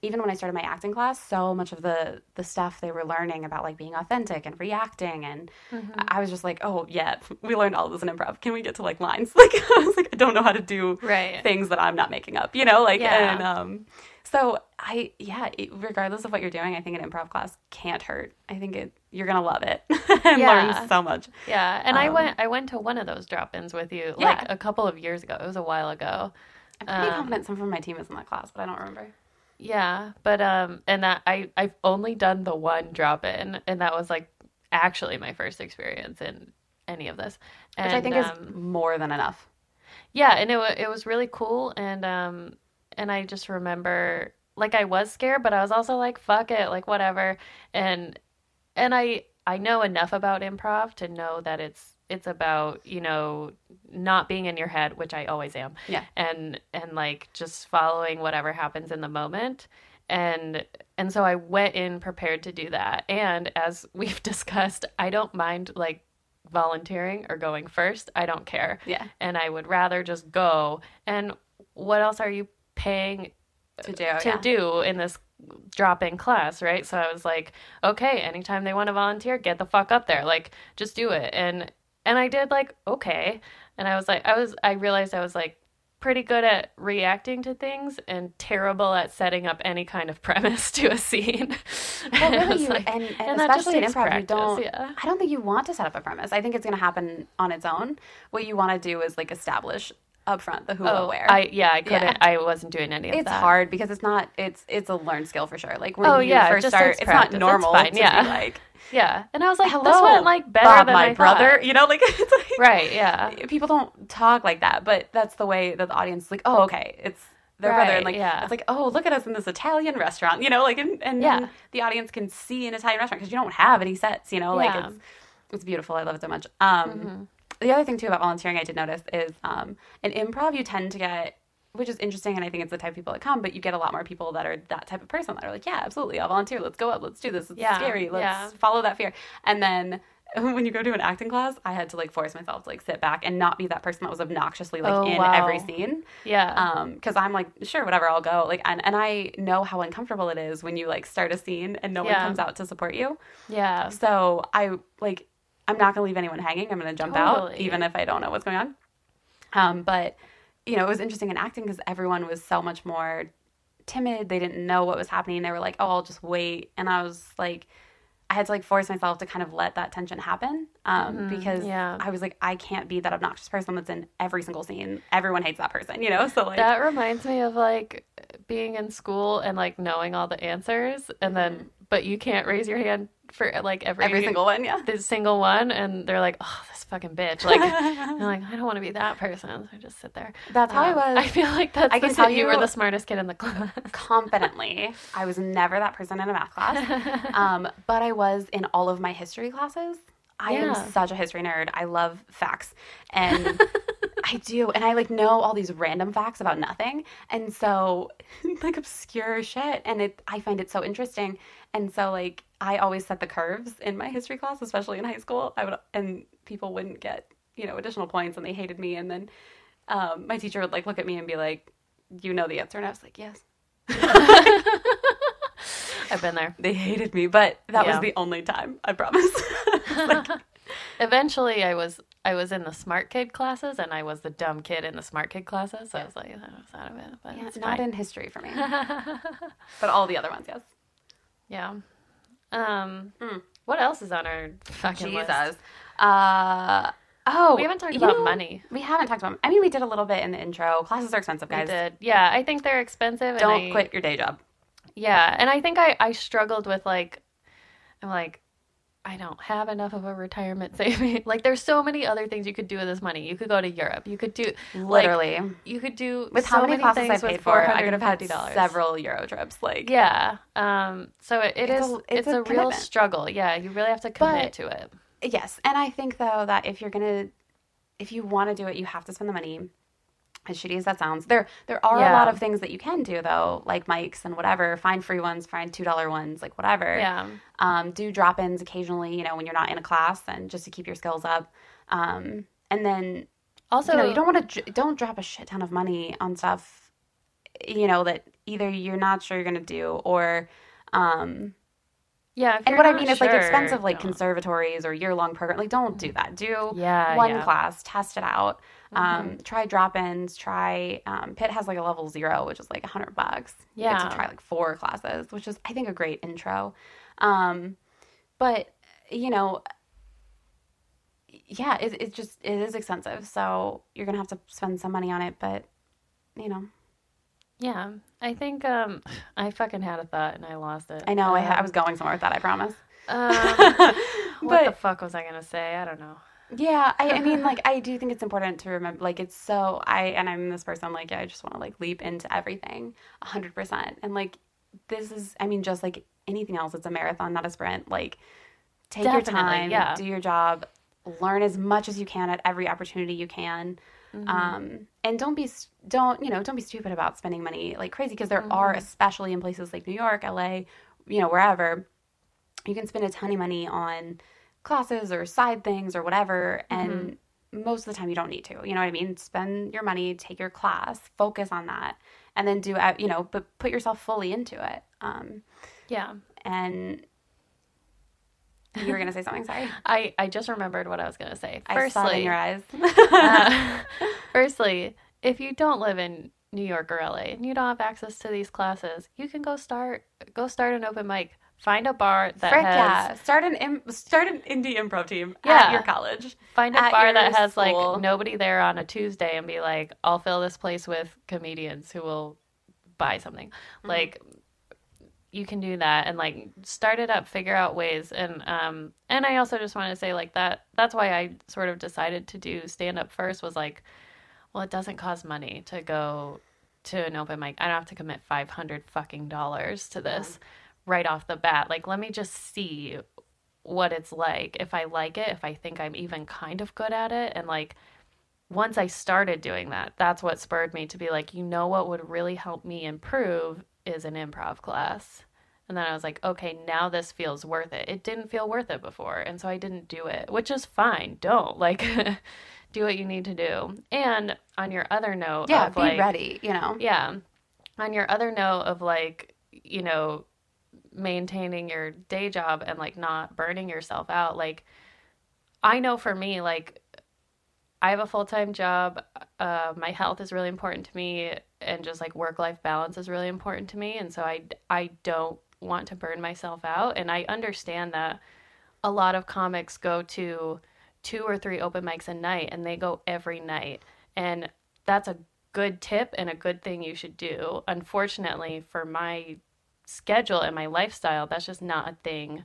even when I started my acting class, so much of the the stuff they were learning about like being authentic and reacting, and Mhm. I was just like, oh yeah, [LAUGHS] we learned all this in improv. Can we get to like lines? [LAUGHS] Like I was like, I don't know how to do Right. things that I'm not making up, you know, like Yeah. and um so I yeah, it, regardless of what you're doing, I think an improv class can't hurt. I think it you're going to love it [LAUGHS] and Yeah. learn so much. Yeah, and I Um, went I went to one of those drop-ins with you Yeah. like a couple of years ago. It was a while ago. I'm pretty Um, confident some from my team is in that class, but I don't remember. Yeah, but um and that I I've only done the one drop-in and that was like actually my first experience in any of this. And Which I think um, is more than enough. yeah, and it it was really cool and um and I just remember like I was scared, but I was also like fuck it, like whatever. And and I I know enough about improv to know that it's it's about, you know, not being in your head, which I always am. Yeah. And and like just following whatever happens in the moment. And and so I went in prepared to do that. And as [LAUGHS] we've discussed, I don't mind like volunteering or going first. I don't care Yeah. and I would rather just go. And what else are you paying To do. to yeah. do in this drop in class, right? So I was like, okay, anytime they want to volunteer, get the fuck up there. Like just do it. And and I did like okay. And I was like I was I realized I was like pretty good at reacting to things and terrible at setting up any kind of [LAUGHS] premise to a scene. [LAUGHS] Well, really, you, like- and, and, and especially in improv, you don't. yeah. I don't think you want to set up a premise. I think it's going to happen on its own. What you want to do is like establish upfront the who, what, Oh, where. I yeah, I couldn't Yeah. I wasn't doing any of it's that. It's hard because it's not. It's it's a learned skill for sure. Like when Oh, you yeah, first start, it's practice. not normal fine, to yeah. be like, [LAUGHS] Yeah, and I was like, "Hello, this went like better Bob, than my I brother." thought. You know, like [LAUGHS] it's like Right? Yeah. people don't talk like that, but that's the way that the audience is like, oh, okay, it's their brother, and like yeah. it's like, oh, look at us in this Italian restaurant, you know, like and, and Yeah. the audience can see an Italian restaurant because you don't have any sets, you know, like Yeah. it's it's beautiful. I love it so much. Um, Mhm. The other thing too about volunteering I did notice is um, in improv you tend to get which is interesting and I think it's the type of people that come, but you get a lot more people that are that type of person that are like, Yeah, absolutely, I'll volunteer, let's go up, let's do this, it's Yeah, scary, let's yeah. follow that fear. And then [LAUGHS] when you go to an acting class, I had to like force myself to like sit back and not be that person that was obnoxiously like Oh, in wow. every scene. Yeah. Um, because I'm like, sure, whatever, I'll go. Like and, and I know how uncomfortable it is when you like start a scene and no one comes out to support you. yeah. So I like I'm not gonna leave anyone hanging. I'm gonna jump out even if I don't know what's going on. Um, but you know, it was interesting in acting because everyone was so much more timid. They didn't know what was happening. They were like, "Oh, I'll just wait," and I was like, I had to like force myself to kind of let that tension happen um, Mhm, because yeah. I was like, I can't be that obnoxious person that's in every single scene. Everyone hates that person, you know. So like, That reminds me of like being in school and like knowing all the answers, and then but you can't raise your hand for like every every single one, yeah. the single one, and they're like, oh, this fucking bitch. Like, [LAUGHS] I'm like, I don't want to be that person. So I just sit there. That's how I Um, was. I feel like that's. I can tell you were the smartest kid in the class. confidently. I was never that person in a math class. [LAUGHS] Um, but I was in all of my history classes. I Yeah. am such a history nerd. I love facts. And [LAUGHS] I do. And I like know all these random facts about nothing. And so like obscure shit. And it I find it so interesting. And so like I always set the curves in my history class, especially in high school. I would and people wouldn't get, you know, additional points and they hated me. And then um, my teacher would like look at me and be like, You know the answer. And I was like, Yes. [LAUGHS] I've been there. They hated me, but that was the only time, I promise. [LAUGHS] Like, [LAUGHS] Eventually, I was I was in the smart kid classes, and I was the dumb kid in the smart kid classes. So I was like, I was out of it, but yeah, it's not fine. in history for me, but all the other ones, yes. yeah. Um. Mm. What else is on our fucking list? Jesus. Uh, oh, We haven't talked about know, money. We haven't talked about. I mean, we did a little bit in the intro. Classes are expensive, guys. did. Yeah, I think they're expensive. Don't I- quit your day job. Yeah, and I think I I struggled with like, I'm like, I don't have enough of a retirement saving. [LAUGHS] like there's so many other things you could do with this money. You could go to Europe. You could do Literally. Like, you could do with so how many classes I paid for, I could have had several Euro trips. Like, Yeah. Um. So it, it It's is. a- it's it's a, a real struggle. Yeah. You really have to commit But- to it. Yes, and I think though that if you're gonna, if you want to do it, you have to spend the money. As shitty as that sounds, there there are a lot of things that you can do though, like mics and whatever. Find free ones, find two dollar ones, like whatever. Yeah. Um, do drop ins occasionally, you know, when you're not in a class, and just to keep your skills up. Um, and then Also, you know, you don't want to don't drop a shit ton of money on stuff, you know, that either you're not sure you're gonna do or. Um, Yeah. and what I mean is like expensive like conservatories or year long program. Like don't do that. Do Yeah, one yeah. Class, test it out. Um, try drop ins. Try um, PIT has like a level zero, which is like a hundred bucks. You get Yeah. to try like four classes, which is I think a great intro. Um, but you know, yeah, it, it just it is expensive, so you're gonna have to spend some money on it. But you know, Yeah. I think um [SIGHS] I fucking had a thought and I lost it. I know I, I Um, was going somewhere with that. I promise. um, [LAUGHS] what the fuck was I gonna say? I don't know. Yeah, I, I mean, [LAUGHS] like, I do think it's important to remember, like, it's so, I, and I'm this person, like, yeah, I just want to, like, leap into everything 100%. And, like, this is, I mean, just like anything else, it's a marathon, not a sprint. Like, take your time, yeah. do your job, learn as much as you can at every opportunity you can. Mm-hmm. Um, and don't be, don't, you know, don't be stupid about spending money like crazy because there are, Mm-hmm. especially in places like New York, LA, you know, wherever, you can spend a ton of money on classes or side things or whatever and most of the time you don't need to you know what i mean spend your money take your class focus on that and then do uh, you know but put yourself fully into it um Yeah. and you were gonna say something sorry [LAUGHS] I I just remembered what I was gonna say. i saw in Firstly, your eyes [LAUGHS] uh, firstly, if you don't live in New York or LA and you don't have access to these classes, you can go start go start an open mic. Find a bar that Frick has yeah start an Im- start an indie improv team Yeah. at your college find a bar that has school. like nobody there on a Tuesday and be like, I'll fill this place with comedians who will buy something. Mm-hmm. Like you can do that and like start it up, figure out ways and um and I also just want to say like that that's why I sort of decided to do stand up first was like well it doesn't cost money to go to an open mic. I don't have to commit 500 fucking dollars to this right off the bat. Like let me just see what it's like if I like it, if I think I'm even kind of good at it. And like once I started doing that, that's what spurred me to be like, you know what would really help me improve is an improv class. And then I was like, okay, now this feels worth it. It didn't feel worth it before. And so I didn't do it, which is fine. Don't [LAUGHS] like do what you need to do. And on your other note, yeah of, be like, ready you know yeah. On your other note of like, you know, maintaining your day job and like not burning yourself out, like I know for me, like I have a full time job. Uh, my health is really important to me, and just like work life balance is really important to me. And so I, I don't want to burn myself out. And I understand that a lot of comics go to two or three open mics a night and they go every night. And that's a good tip and a good thing you should do. Unfortunately, for my schedule and my lifestyle, that's just not a thing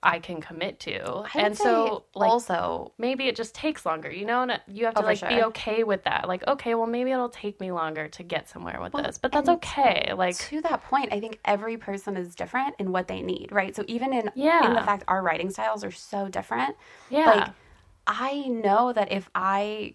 I can commit to. And so, like, also maybe it just takes longer, you know? And you have oh, to Oh, like be okay with that. Like, okay, well, maybe it'll take me longer to get somewhere with Well, this, but that's okay. Like, to that point, I think every person is different in what they need, right? So even in yeah. in the fact our writing styles are so different, yeah, like I know that if I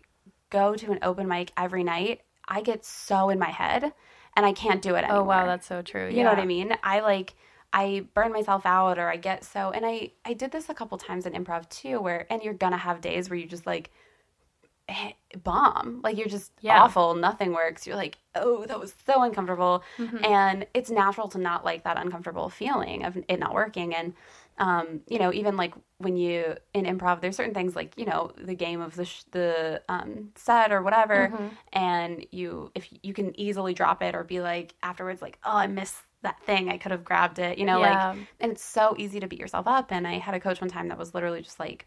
go to an open mic every night, I get so in my head and I can't do it anymore. oh wow, that's so true. you know what I mean? I like I burn myself out or I get so and I I did this a couple times in improv too where and you're going to have days where you just like bomb like you're just Yeah. awful nothing works you're like oh that was so uncomfortable Mm-hmm. and it's natural to not like that uncomfortable feeling of it not working and um, you know even like when you in improv there's certain things like you know the game of the sh- the um, set or whatever Mm-hmm. and you if you can easily drop it or be like afterwards like oh i missed that thing. I could have grabbed it you know Yeah. like and it's so easy to beat yourself up and i had a coach one time that was literally just like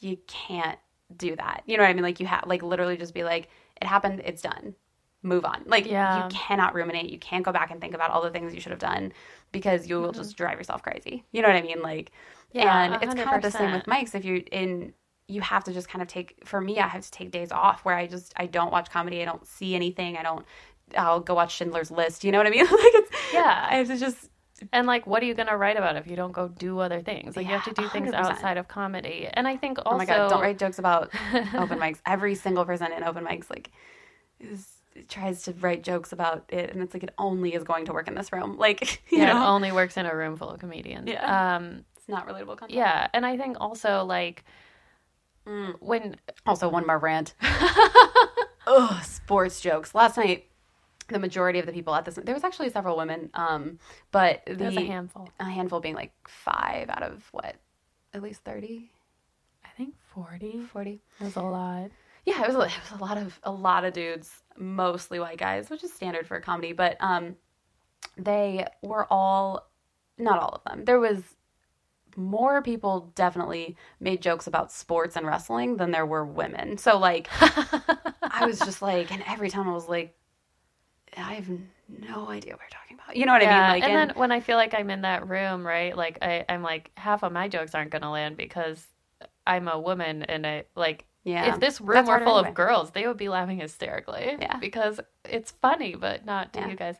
you can't do that. You know what i mean? Like you have like literally just be like it happened. It's done move on. Like Yeah. you cannot ruminate. You can't go back and think about all the things you should have done because you will just drive yourself crazy. You know what I mean? Like Mm-hmm. Yeah, and it's kind of the same with 100%. mics if you're in you have to just kind of take for me I have to take days off where I just I don't watch comedy, I don't see anything, I don't I'll go watch Schindler's List, you know what I mean? [LAUGHS] like it's Yeah. I have to just And like, what are you gonna write about if you don't go do other things? Like, you have to do things 100%. outside of comedy. And I think also, Oh my god, don't write jokes about [LAUGHS] open mics. Every single person in open mics like is tries to write jokes about it and it's like it only is going to work in this room. [LAUGHS] Like you yeah, it know? only works in a room full of comedians. Yeah. Um, it's not relatable content. yeah, and I think also like Mm. when Also one more rant. [LAUGHS] Ugh, sports jokes. Last night the majority of the people at this there was actually several women, um, but the there's a handful, a handful being like five out of what? At least 30, I think 40 40. was a lot. Yeah, it was, a, it was a lot of a lot of dudes, mostly white guys, which is standard for a comedy. But um, they were all, not all of them. There was more people definitely made jokes about sports and wrestling than there were women. So like, I was just like, and every time I was like, I have no idea what you're talking about. You know what I mean? Like, and, then when I feel like I'm in that room, right? Like I, I'm like half of my jokes aren't gonna land because I'm a woman, and I like yeah, if this room That's were full anyway. of girls, they would be laughing hysterically. Yeah. because it's funny, but not to Yeah. you guys.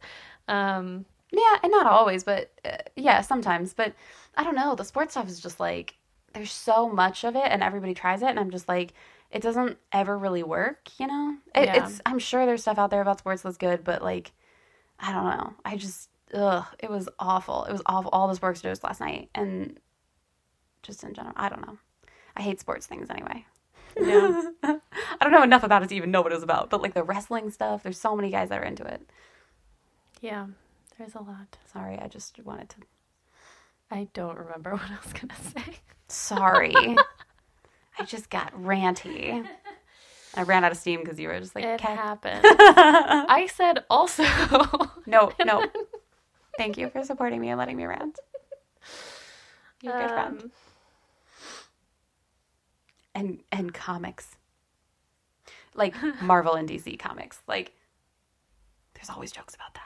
Um, Yeah, and not always, but uh, yeah, sometimes. But I don't know. The sports stuff is just like there's so much of it, and everybody tries it, and I'm just like, it doesn't ever really work. You know, it, Yeah. it's. I'm sure there's stuff out there about sports that's good, but like, I don't know. I just, ugh, it was awful. It was awful. All the sports jokes last night, and just in general, I don't know. I hate sports things anyway. Yeah, [LAUGHS] I don't know enough about it to even know what it was about, but like the wrestling stuff, there's so many guys that are into it. yeah. There's a lot. Sorry, I just wanted to I don't remember [LAUGHS] what I was gonna say. Sorry. [LAUGHS] I just got ranty. I ran out of steam because you were just like, It happened. I said also. no, no. Thank you for supporting me and letting me rant. You're a good friend. Um, And and comics, like Marvel and DC comics, like there's always jokes about that.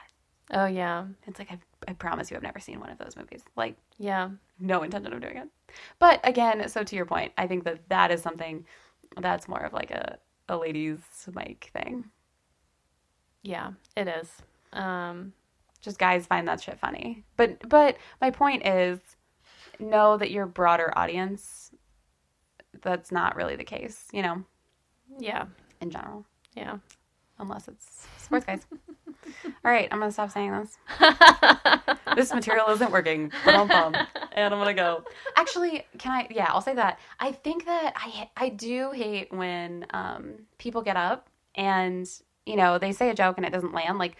Oh yeah, It's like I, I promise you, I've never seen one of those movies. Like yeah, no intention of doing it. But again, so to your point, I think that that is something that's more of like a a ladies' mic thing. yeah. It is. Um, just guys find that shit funny. But but my point is know that your broader audience that's not really the case, you know, yeah, in general, yeah. unless it's sports guys. [LAUGHS] All right, I'm to stop saying this. [LAUGHS] this material isn't working. Ba-dum-bum. [LAUGHS] And I'm to go. Actually, can I yeah, I'll say that. I think that I I do hate when um people get up and you know, they say a joke and it doesn't land like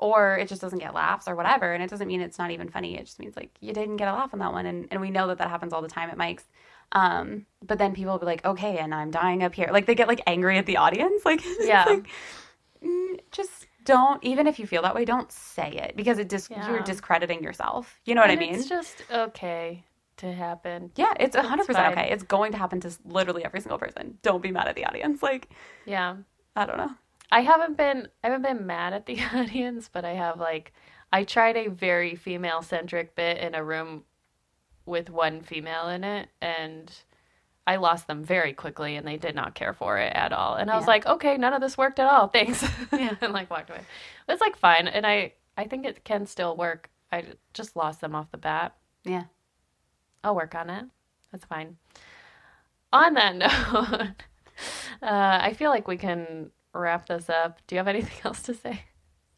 or it just doesn't get laughs or whatever and it doesn't mean it's not even funny it just means like you didn't get a laugh on that one and, and we know that that happens all the time at mics um but then people will be like okay and i'm dying up here like they get like angry at the audience [LAUGHS] like Yeah. like, mm, just don't even if you feel that way don't say it because it dis- Yeah. you're discrediting yourself you know what And i mean It's just okay to happen. yeah it's 100% fine. okay it's going to happen to literally every single person don't be mad at the audience like Yeah. i don't know I haven't been I haven't been mad at the [LAUGHS] audience, but I have like I tried a very female centric bit in a room with one female in it and I lost them very quickly and they did not care for it at all. And I was Yeah. like, okay, none of this worked at all. [LAUGHS] Thanks. Yeah. [LAUGHS] and like walked away. But it's like fine. And I, I think it can still work. I just lost them off the bat. yeah I'll work on it. That's fine. On that [LAUGHS] note, uh, I feel like we can wrap this up. Do you have anything else to say?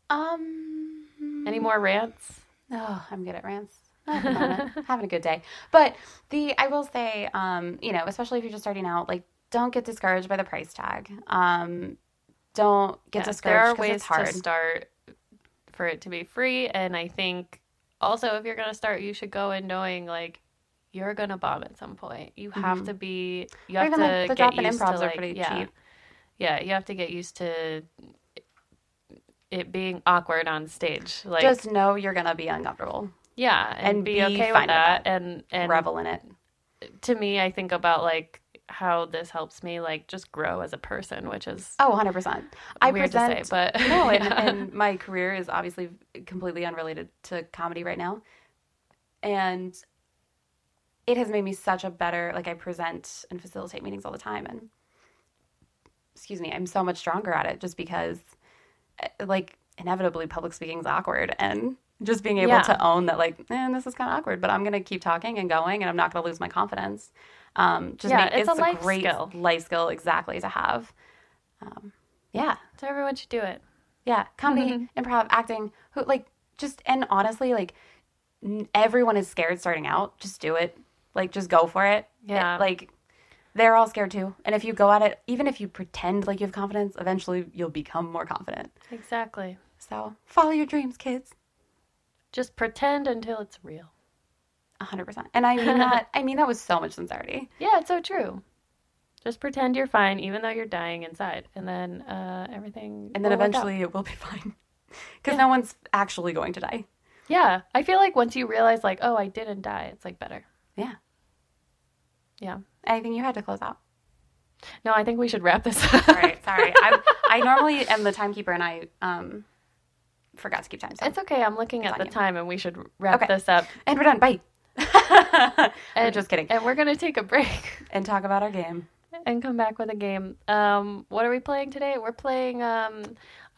um Any more rants? Oh, I'm good at rants. [LAUGHS] Having a good day. But the I will say, um, you know, especially if you're just starting out, like don't get discouraged by the price tag. Um, don't get Yes, there are discouraged ways it's hard. to start for it to be free, and I think also if you're gonna start, you should go in knowing like you're gonna bomb at some point. You have to be. You have even to like the get drop used to like pretty yeah, cheap. yeah. You have to get used to it being awkward on stage. Like Just know you're gonna be uncomfortable. Yeah, and, and be, be okay with that. And and Revel in it. to me, I think about like how this helps me like just grow as a person, which is Oh, 100%. I weird present, to say, but no, [LAUGHS] and, yeah. and my career is obviously completely unrelated to comedy right now. And it has made me such a better, like, I present and facilitate meetings all the time. And, excuse me, I'm so much stronger at it just because, eh, like, inevitably public speaking is awkward. And just being able Yeah. to own that, like, man, this is kind of awkward, but I'm going to keep talking and going and I'm not going to lose my confidence. Um, just Yeah, make, it's a life great skill. life skill exactly to have. Um, yeah. so everyone should do it. Yeah, comedy, Mm-hmm. [LAUGHS] improv, acting, who like just and honestly, like n- everyone is scared starting out. Just do it. Like just go for it. Yeah. It- like they're all scared too. And if you go at it, even if you pretend like you have confidence, eventually you'll become more confident. Exactly. So follow your dreams, kids. Just pretend until it's real. A hundred percent. And I mean that. [LAUGHS] I mean that with so much sincerity. Yeah, it's so true. Just pretend you're fine, even though you're dying inside, and then uh, everything. And then will work out. eventually it will be [LAUGHS] fine. Because no one's actually going to die. yeah, I feel like once you realize, like, oh, I didn't die, it's like better. Yeah. Yeah. Anything you had to close out? No, I think we should wrap this up. Sorry, sorry. I'm, I normally am the timekeeper, and I um forgot to keep time. So. It's okay. I'm looking at the you. time, and we should wrap Okay. this up. And we're done. Bye. [LAUGHS] And I'm just kidding. And we're gonna take a break [LAUGHS] And talk about our game. and come back with a game. Um, what are we playing today? We're playing. Um,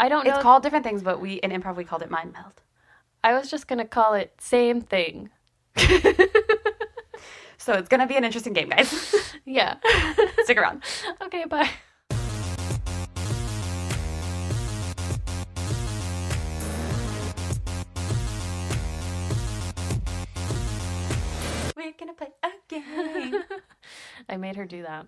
I don't know. It's called different things, but we in improv we called it mind meld. I was just gonna call it same thing. [LAUGHS] So it's gonna be an interesting game, guys. yeah. Stick around. okay. Bye. We're gonna play a game. [LAUGHS] I made her do that.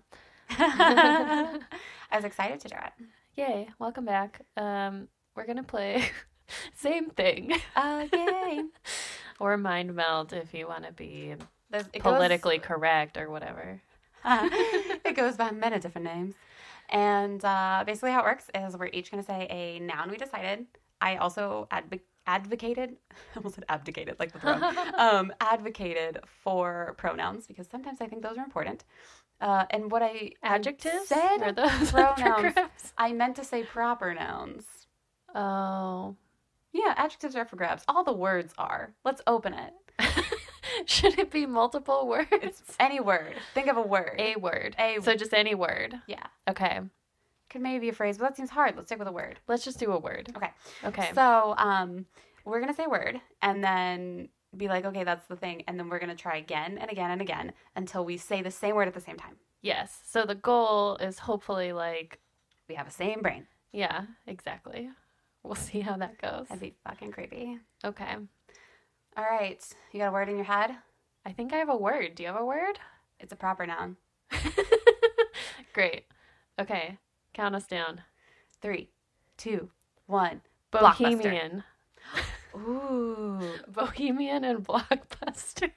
[LAUGHS] I was excited to do it. Yay! Welcome back. Um, we're gonna play [LAUGHS] same thing A game. or mind meld if you want to be There's- it goes- politically correct or whatever. it goes by many different names. And uh, basically, how it works is we're each going to say a noun we decided. I also adv- advocated, [LAUGHS] I almost said abdicated, like the throne, [LAUGHS] um, advocated for pronouns because sometimes I think those are important. Uh, and what I I Adjectives said or those [LAUGHS] pronouns. I meant to say proper nouns. Oh, Yeah, adjectives are for grabs. All the words are. Let's open it. should it be multiple words? It's any word. Think of a word. a word. A- Word. so just any word. yeah. Okay. Could maybe be a phrase, but that seems hard. Let's stick with a word. Let's just do a word. Okay. Okay. So, um, we're gonna say word and then be like, okay, that's the thing, and then we're gonna try again and again and again until we say the same word at the same time. yes. So the goal is hopefully like, We have a same brain. yeah, exactly. We'll see how that goes. That'd be fucking creepy. Okay. All right, you got a word in your head? I think I have a word. Do you have a word? It's a proper noun. [LAUGHS] Great. Okay. Count us down. Three, two, one. Bohemian. [GASPS] Ooh. Bohemian and Blockbuster. [LAUGHS]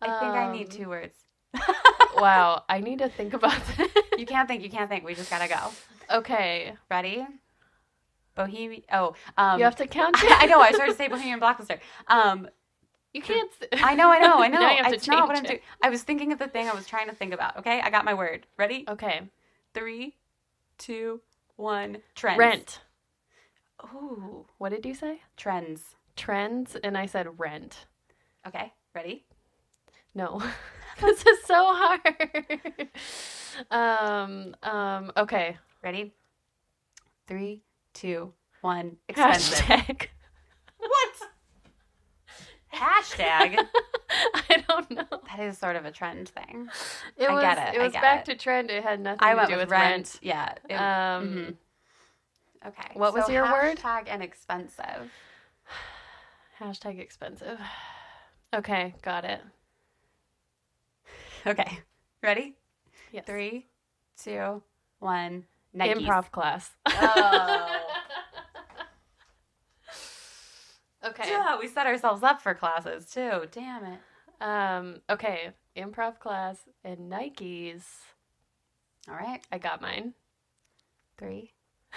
I think I need Um, two words. [LAUGHS] Wow, I need to think about this. [LAUGHS] You can't think. You can't think. We just gotta go. okay, Ready? Bohemian. Oh, um, you have to count it. I know. I started to say Bohemian Blockbuster. Um, You can't. I know. I know. I [LAUGHS] know. Now you have to it's not what I'm doing. I was thinking of the thing I was trying to think about. Okay, I got my word. Ready? Okay, Three, two, one. Trends. rent. Ooh, What did you say? trends. Trends, and I said rent. Okay, ready? No, [LAUGHS] this is so hard. um. Um. Okay. Ready? Three, two, one. Expensive. Hashtag. Hashtag. [LAUGHS] I don't know. that is sort of a trend thing. It I was. get it, It was back it. to trend. It had nothing I to do with with rent. rent. Yeah. it- Um. mhm. Okay. what was so your word? Hashtag and expensive. [SIGHS] Hashtag expensive. Okay, got it. [LAUGHS] Okay. Ready? Yes. Three, two, one. Nikes. Improv class. Oh. Okay. Yeah, we set ourselves up for classes too. Damn it. Um. Okay. Improv class and Nikes. All right. I got mine. Three,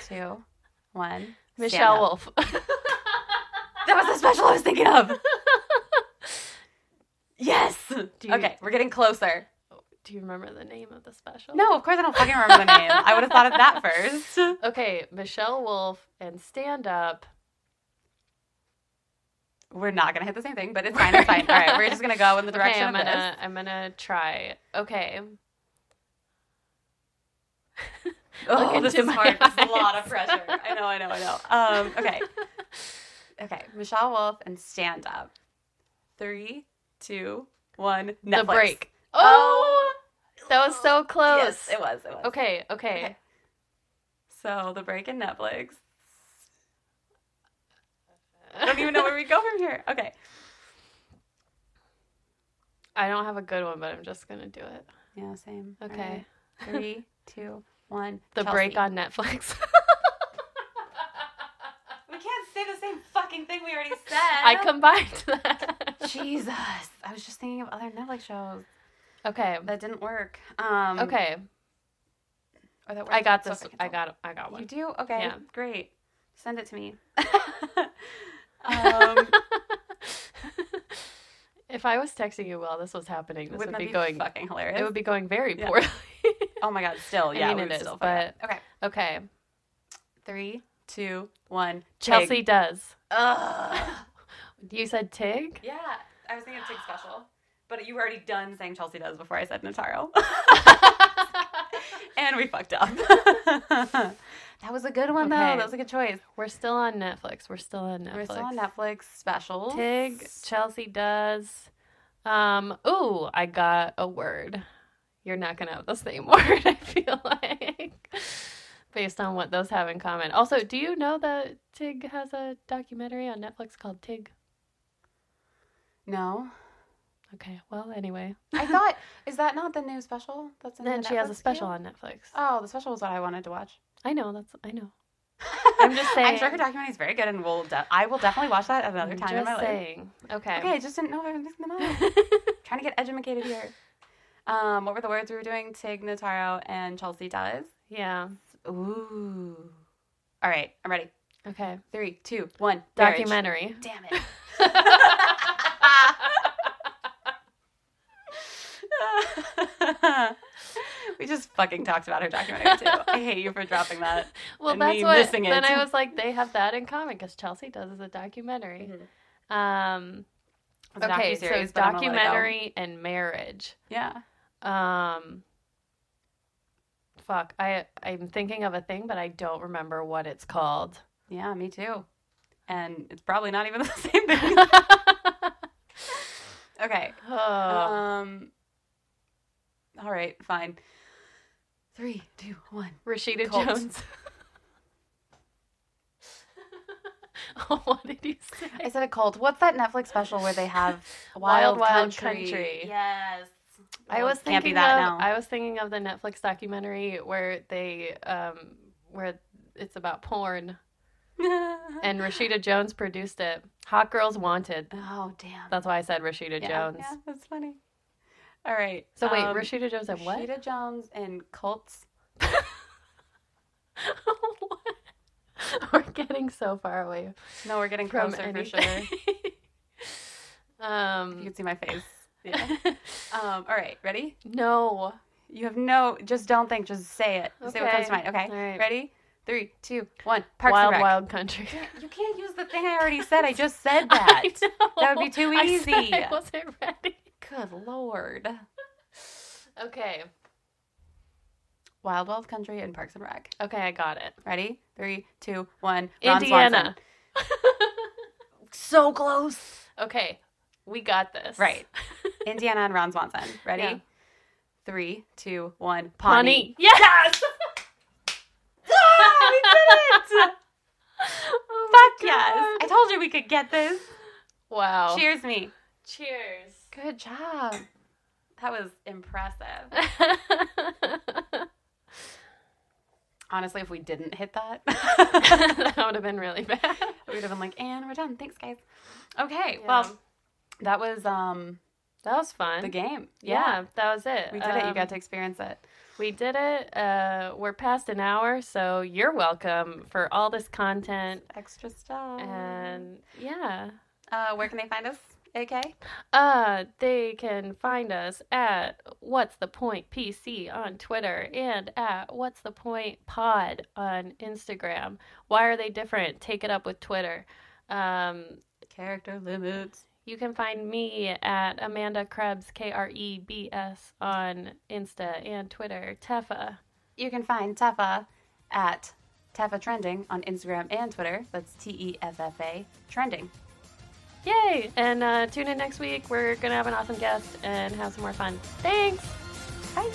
two, [LAUGHS] one. Michelle. Wolf. [LAUGHS] That was the special I was thinking of. Yes. you- Okay, we're getting closer. Do you remember the name of the special? No, of course I don't fucking remember the name. I would have thought of that [LAUGHS] first. Okay, Michelle Wolf and stand up. We're not gonna hit the same thing, but it's fine. It's fine. [LAUGHS] All right, we're just gonna go in the direction okay, I'm gonna I'm gonna try. Okay. this. Oh, look this is hard. This is a lot of pressure. I know. I know. I know. [LAUGHS] Um. Okay. Okay. Michelle Wolf and stand up. Three, two, one. Netflix. The break. Oh, That was so close. Yes, it was. It was. Okay, okay. Okay. So the break in Netflix. I don't even know where we go from here. Okay. I don't have a good one, but I'm just gonna do it. Yeah. Same. Okay. right. Three, [LAUGHS] two, one. The Chelsea. break on Netflix. We can't say the same fucking thing we already [LAUGHS] said. I combined that. Jesus. I was just thinking of other Netflix shows Okay. that didn't work. Um, Okay. Or that I got this. I so- got I got one. You do? Okay. Yeah. Great. Send it to me. [LAUGHS] um, [LAUGHS] if I was texting you while this was happening, this wouldn't would be be going fucking hilarious? it would be going very Yeah. poorly. oh my god, still, [LAUGHS] I yeah, mean, we it would still up. Okay. okay. Three, two, one. Chelsea Tig. does. Ugh. [LAUGHS] You said Tig? Yeah, I was thinking of Tig Special, but you were already done saying Chelsea does before I said Notaro. and we fucked up. That was a good one though. That was a good choice. We're still on Netflix. We're still on Netflix. We're still on Netflix specials. Tig, Chelsea does. Um, ooh, I got a word. You're not gonna have the same [LAUGHS] word, I feel like. Based on what those have in common. Also, do you know that Tig has a documentary on Netflix called Tig? No, Okay, well, anyway. I thought is that not the new special? That's in Then the she has a special on Netflix. Oh, the special was what I wanted to watch. I know, that's I know. [LAUGHS] I'm just saying. I'm sure her documentary is very good, and we'll de- I will definitely watch that another I'm time in my just life. Okay. Okay, I just didn't know if I was mixing them up. [LAUGHS] Trying to get educated here. Um, what were the words we were doing? Tig Notaro and Chelsea does. yeah. Ooh. All right, I'm ready. Okay. Three, two, one. Marriage. Documentary. Damn it. [LAUGHS] we just fucking talked about her documentary too. I hate you for dropping that. [LAUGHS] Well, and that's me what. missing Then it. I was like, they have that in common because Chelsea does as a documentary. Um, It's a okay, so docuseries, but I'm gonna let it go. documentary and marriage. Yeah. Um, fuck, I I'm thinking of a thing, but I don't remember what it's called. Yeah, me too. And it's probably not even [LAUGHS] the same thing. [LAUGHS] okay. oh, [SIGHS] Um. All right, fine. Three, two, one. Rashida cult. Jones. [LAUGHS] oh, what did you say? I said a cult. What's that Netflix special where they have [LAUGHS] Wild Wild, Wild Country? Country. Yes. I was thinking can't be that of now. I was thinking of the Netflix documentary where they um where it's about porn [LAUGHS] and Rashida Jones produced it. Hot Girls Wanted. oh damn. That's why I said Rashida yeah, Jones. Yeah, that's funny. All right. So wait, um, Rashida Jones said what? Rashida Jones and cults. What? [LAUGHS] We're getting so far away No, we're getting closer for anything. sure. [LAUGHS] You um, can see my face. [LAUGHS] Yeah. um. All right. Ready? no. You have no. Just don't think. Just say it. Say what comes to mind. Okay. All right. Ready? Three, two, one. Parks Wild and. Wild Country. You can't use the thing I already said. I just said that. I. That would be too I easy. I wasn't ready. Good lord. [LAUGHS] Okay. Wild Wild Country and Parks and Rec. Okay, I got it. Ready? Three, two, one. Ron Indiana. [LAUGHS] So close. okay, we got this. Right. [LAUGHS] Indiana and Ron Swanson. Ready? Yeah. Three, two, one. Pawnee. Yes. Ah, we did it! Oh Fuck yes. I told you we could get this. Wow. Cheers me. Cheers. Good job. That was impressive. [LAUGHS] Honestly, if we didn't hit that, [LAUGHS] that would have been really bad. we would have been like, and we're done. Thanks, guys. Okay, Yeah. well, that was um That was fun. the game. Yeah, that was it. We did it. You Um, got to experience it. We did it. Uh, we're past an hour, so you're welcome for all this content. Extra stuff. And yeah, uh, where can they find us? AK? Uh, they can find us at What's the Point PC on Twitter and at What's the Point Pod on Instagram. Why are they different? Take it up with Twitter. Um, Character limits. you can find me at Amanda Krebs, K R E B S, on Insta and Twitter. Teffa. You can find Teffa at Teffa Trending on Instagram and Twitter. That's T E F F A Trending. Yay! And uh, tune in next week. We're going to have an awesome guest and have some more fun. Thanks! Bye.